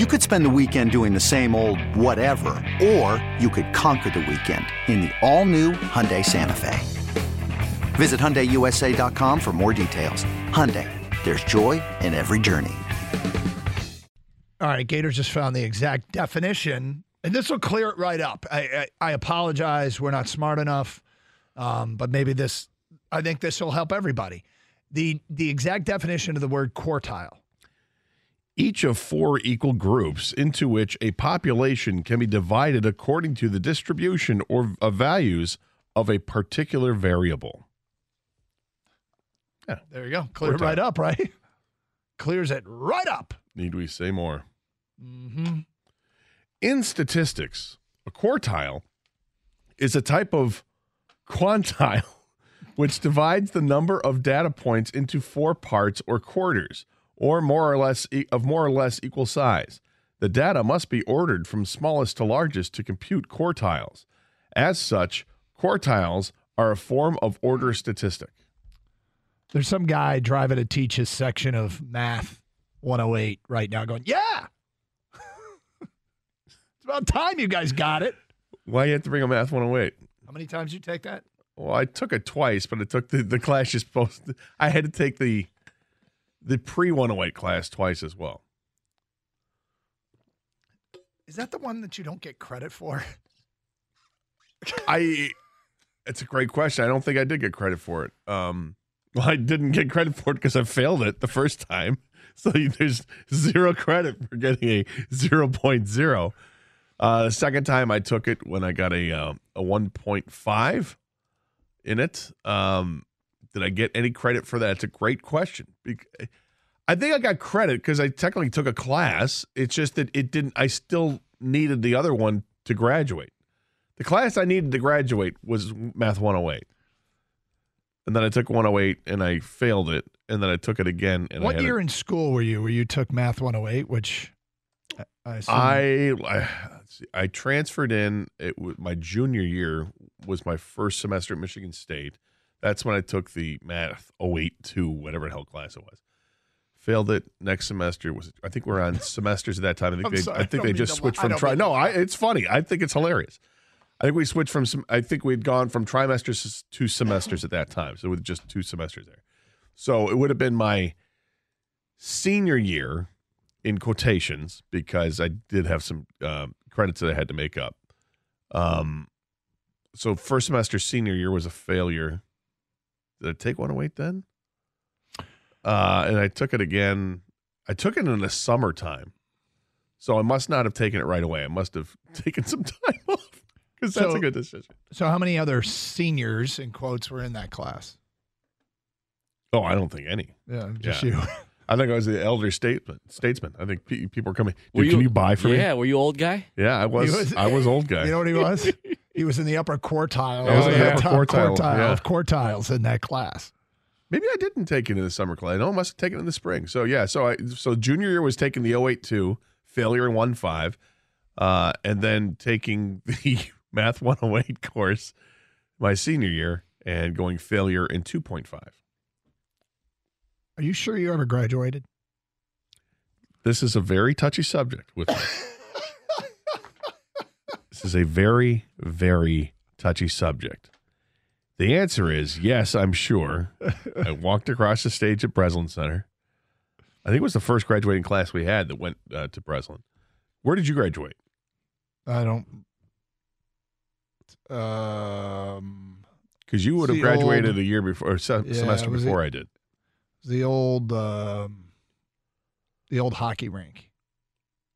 You could spend the weekend doing the same old whatever, or you could conquer the weekend in the all-new Hyundai Santa Fe. Visit HyundaiUSA.com for more details. Hyundai, there's joy in every journey. All right, Gators just found the exact definition, and this will clear it right up. I, I, I apologize, we're not smart enough, um, but maybe this. I think this will help everybody. the The exact definition of the word quartile. Each of four equal groups into which a population can be divided according to the distribution or of values of a particular variable. Yeah, there you go. Clear it right up, right? Clears it right up. Need we say more? Mm-hmm. In statistics, a quartile is a type of quantile which divides the number of data points into four parts or quarters, or more or less e- of more or less equal size. The data must be ordered from smallest to largest to compute quartiles. As such, quartiles are a form of order statistic. There's some guy driving to teach his section of math 108 right now going, Yeah. it's about time you guys got it. Why you have to bring a math 108? How many times you take that? Well, I took it twice, but it took the, the class you're I had to take the the pre 108 class twice as well. Is that the one that you don't get credit for? I it's a great question. I don't think I did get credit for it. Um well, I didn't get credit for it because I failed it the first time. So there's zero credit for getting a 0.0. Uh, the second time I took it when I got a uh, a 1.5 in it. Um, did I get any credit for that? It's a great question. I think I got credit because I technically took a class. It's just that it didn't. I still needed the other one to graduate. The class I needed to graduate was Math 108. And then I took 108 and I failed it. And then I took it again. And what year it. in school were you where you took math 108, which I, I I I transferred in. It was my junior year was my first semester at Michigan State. That's when I took the math 08 to whatever the hell class it was. Failed it next semester. Was I think we're on semesters at that time. I think I'm they sorry, I I think don't they just switched from tri. No, I, it's funny. I think it's hilarious. I think we switched from some. I think we'd gone from trimesters to semesters at that time. So with just two semesters there. So it would have been my senior year in quotations because I did have some um, credits that I had to make up. Um, so first semester senior year was a failure. Did I take 108 then? Uh, and I took it again. I took it in the summertime. So I must not have taken it right away. I must have taken some time off because that's So- a good decision. So how many other seniors in quotes were in that class? Oh, I don't think any. Yeah, just Yeah. you. I think I was the elder statesman. Statesman. I think people are coming. Were Dude, can you buy for me? Yeah, were you old guy? Yeah, I was. Was- I was old guy. You know what he was? He was in the upper quartile. I was of the the upper quartile, quartile yeah. of quartiles in that class. Maybe I didn't take it in the summer class. No, I must have taken it in the spring. So yeah, so I so junior year was taking the 082, failure in 1.5, uh, and then taking the math 108 course my senior year and going failure in 2.5. Are you sure you ever graduated? This is a very touchy subject with me. this is a very, very touchy subject. The answer is yes, I'm sure. I walked across the stage at Breslin Center. I think it was the first graduating class we had that went uh, to Breslin. Where did you graduate? I don't. Um, Because you would have graduated old- a year before, or se- Yeah, semester before I did. the old, um, the old hockey rink.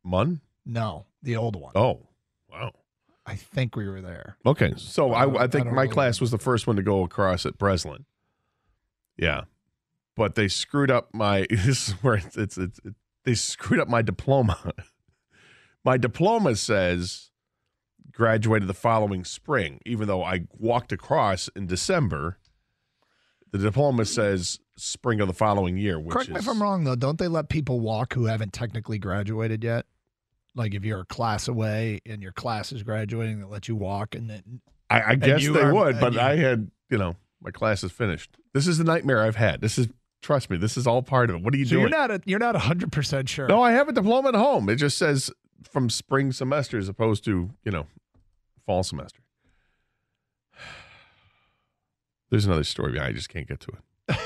Munn? No, the old one. Oh, wow. I think we were there. Okay, so I I, I I think don't my really class was the first one to go across at Breslin. Yeah, but they screwed up my. This is where it's, it's, it's it, they screwed up my diploma. my diploma says graduated the following spring, even though I walked across in December. The diploma says spring of the following year, which Correct is me if I'm wrong, though. Don't they let people walk who haven't technically graduated yet? Like if you're a class away and your class is graduating, they let you walk, and then I, I guess they are- would, but you- I had, you know, my class is finished. This is the nightmare I've had. This is, trust me, this is all part of it. What are you so doing? you're not a, you're not hundred percent sure. no, I have a diploma at home. It just says from spring semester as opposed to, you know, fall semester. There's another story behind. it. I just can't get to it.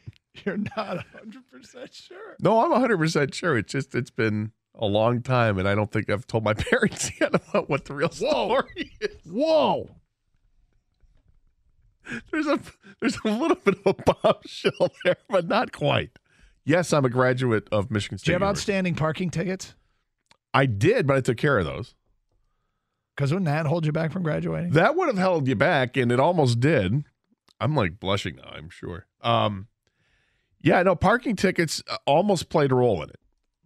you're not hundred percent sure. No, I'm 100% sure. It's just, it's been a long time, and I don't think I've told my parents yet about what the real Whoa. story is. Whoa! there's a there's a little bit of a bombshell there, but not quite. Yes, I'm a graduate of Michigan State. Do you have University. outstanding parking tickets? I did, but I took care of those. Because wouldn't that hold you back from graduating? That would have held you back, and it almost did. I'm like blushing now. I'm sure. Um, yeah, no, parking tickets uh, almost played a role in it,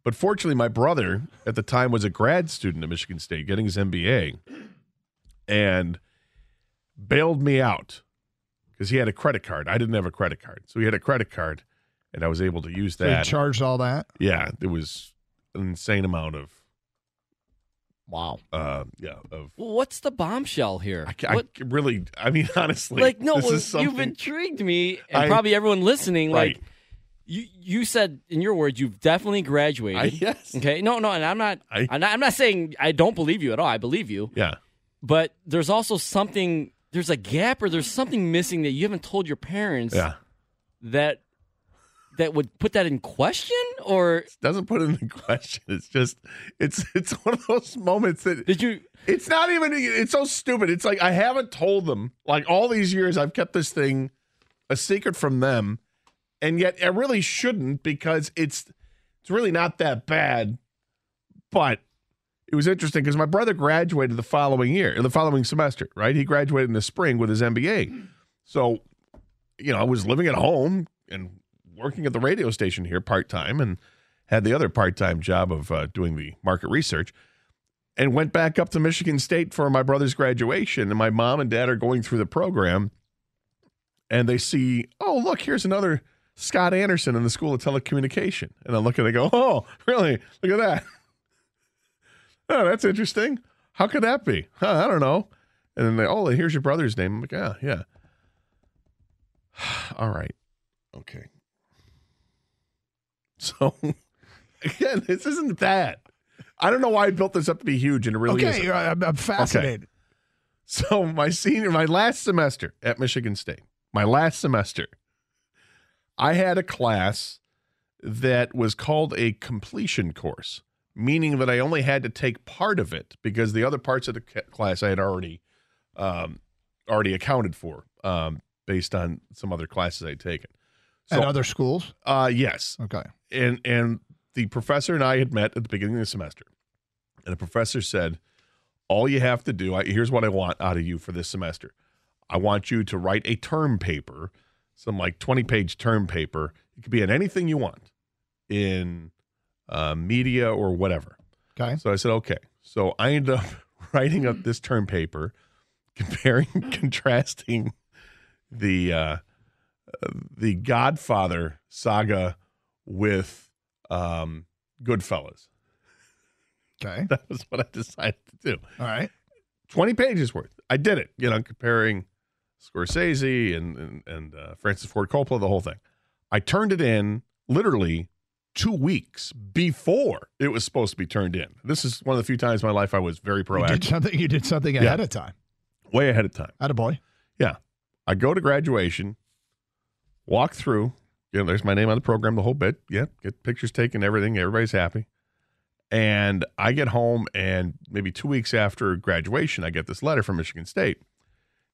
but fortunately, my brother at the time was a grad student at Michigan State, getting his MBA, and bailed me out because he had a credit card. I didn't have a credit card, so he had a credit card, and I was able to use So you that. charged all that? yeah, it was an insane amount of, Wow. uh, yeah, of. Well, what's the bombshell here? I, ca- I What- really, I mean, honestly, like no, this well, is you've intrigued me, and I- probably everyone listening. Right. Like you, you said in your words, you've definitely graduated. I, yes. Okay, no, no, and I'm not, I- am not. I'm not saying I don't believe you at all. I believe you, Yeah. but there's also something. There's a gap, or there's something missing that you haven't told your parents. Yeah. That that would put that in question, or Doesn't put it in question. It's just it's it's one of those moments that did you? it's not even it's so stupid. It's like I haven't told them. Like all these years I've kept this thing a secret from them. And yet I really shouldn't because it's it's really not that bad. But it was interesting because my brother graduated the following year, the following semester, right? He graduated in the spring with his MBA. So, you know, I was living at home and working at the radio station here part time and had the other part time job of uh, doing the market research and went back up to Michigan State for my brother's graduation. And my mom and dad are going through the program and they see, oh, look, here's another Scott Anderson in the School of Telecommunication. And I look at it and I go, oh, really? Look at that. oh, that's interesting. How could that be? Huh, I don't know. And then they, oh, here's your brother's name. I'm like, yeah, yeah. All right. Okay. So, again, this isn't that. I don't know why I built this up to be huge, and it really okay, isn't. I'm, I'm fascinated. So my senior, my last semester at Michigan State, my last semester, I had a class that was called a completion course, meaning that I only had to take part of it because the other parts of the class I had already, um, already accounted for, um, based on some other classes I'd taken. At other schools? uh, yes, Okay. and and the professor and I had met at the beginning of the semester, and the professor said, "All you have to do, I, here's what I want out of you for this semester. I want you to write a term paper, some like 20 page term paper. It could be in anything you want, in uh, media or whatever." Okay. So I said, "Okay." So I ended up writing up this term paper, comparing, contrasting the uh, the Godfather saga with um, Goodfellas. Okay. That was what I decided to do. All right. 20 pages worth. I did it, you know, comparing Scorsese and, and, and uh, Francis Ford Coppola, the whole thing. I turned it in literally two weeks before it was supposed to be turned in. This is one of the few times in my life I was very proactive. You did something. You did something Yeah. ahead of time. way ahead of time. At a boy. Yeah. I go to graduation, walk through. You know, there's my name on the program, the whole bit. Yeah. Get pictures taken, everything. Everybody's happy. And I get home, and maybe two weeks after graduation, I get this letter from Michigan State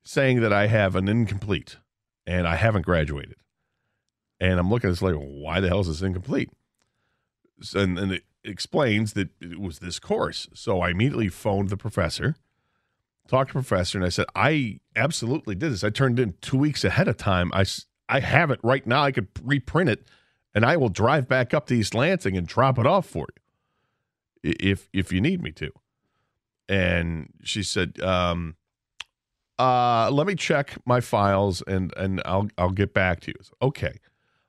saying that I have an incomplete and I haven't graduated. And I'm looking at this like, why the hell is this incomplete? So- And, and it explains that it was this course. So I immediately phoned the professor, talked to the professor, and I said, I absolutely did this. I turned in two weeks ahead of time. I, I have it right now. I could reprint it and I will drive back up to East Lansing and drop it off for you if if you need me to. And she said, um, uh, let me check my files and and I'll I'll get back to you. So, okay.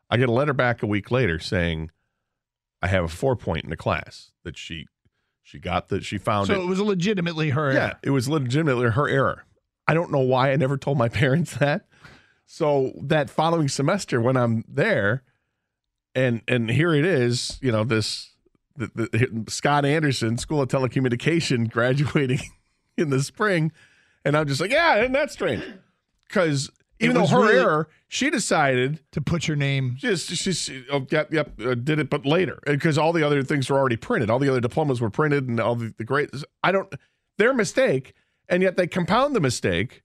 I get a letter back a week later saying I have a four point in the class that she she got that she found So it. it was legitimately her. Yeah, it was legitimately her error. I don't know why I never told my parents that. So that following semester, when I'm there, and and here it is, you know this the, the, Scott Anderson School of Telecommunication graduating in the spring, and I'm just like, yeah, isn't that strange? Because even though her really- error, she decided To put your name. just she, she oh, yep yep uh, did it but later because all the other things were already printed all the other diplomas were printed and all the, the great i don't their mistake and yet they compound the mistake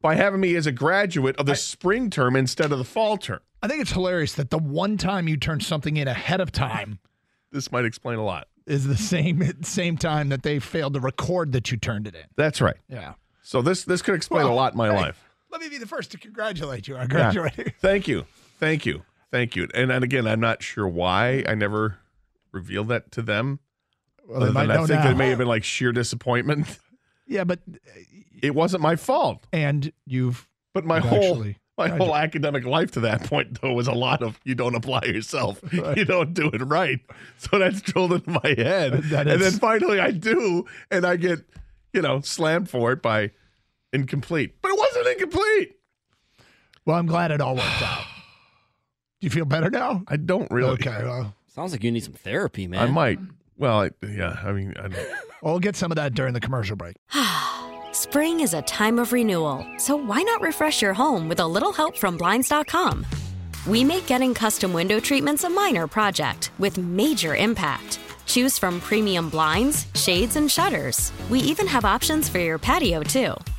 by having me as a graduate of the spring term instead of the fall term I think it's hilarious that the one time you turn something in ahead of time this might explain a lot is the same same time that they failed to record that you turned it in. that's right Yeah. So this this could explain a lot in my hey, life. Let me be the first to congratulate you on Yeah. graduating. thank you. Thank you. Thank you. And, and again i'm not sure why i never revealed that to them. Well, they might I know think now. it may have been like sheer disappointment. Yeah, but uh, it wasn't my fault. and you've But my whole my whole academic life to that point though was a lot of you don't apply yourself, you don't do it right. So that's drilled into my head, and then finally I do, and I get you know slammed for it by incomplete. But it wasn't incomplete. well, I'm glad it all worked out. Do you feel better now? I don't really. Okay, well, Sounds like you need some therapy, man. I might. Well, I, yeah. I mean, I, we'll get some of that during the commercial break. Spring is a time of renewal, so why not refresh your home with a little help from Blinds.com? We make getting custom window treatments a minor project with major impact. Choose from premium blinds, shades, and shutters. We even have options for your patio, too.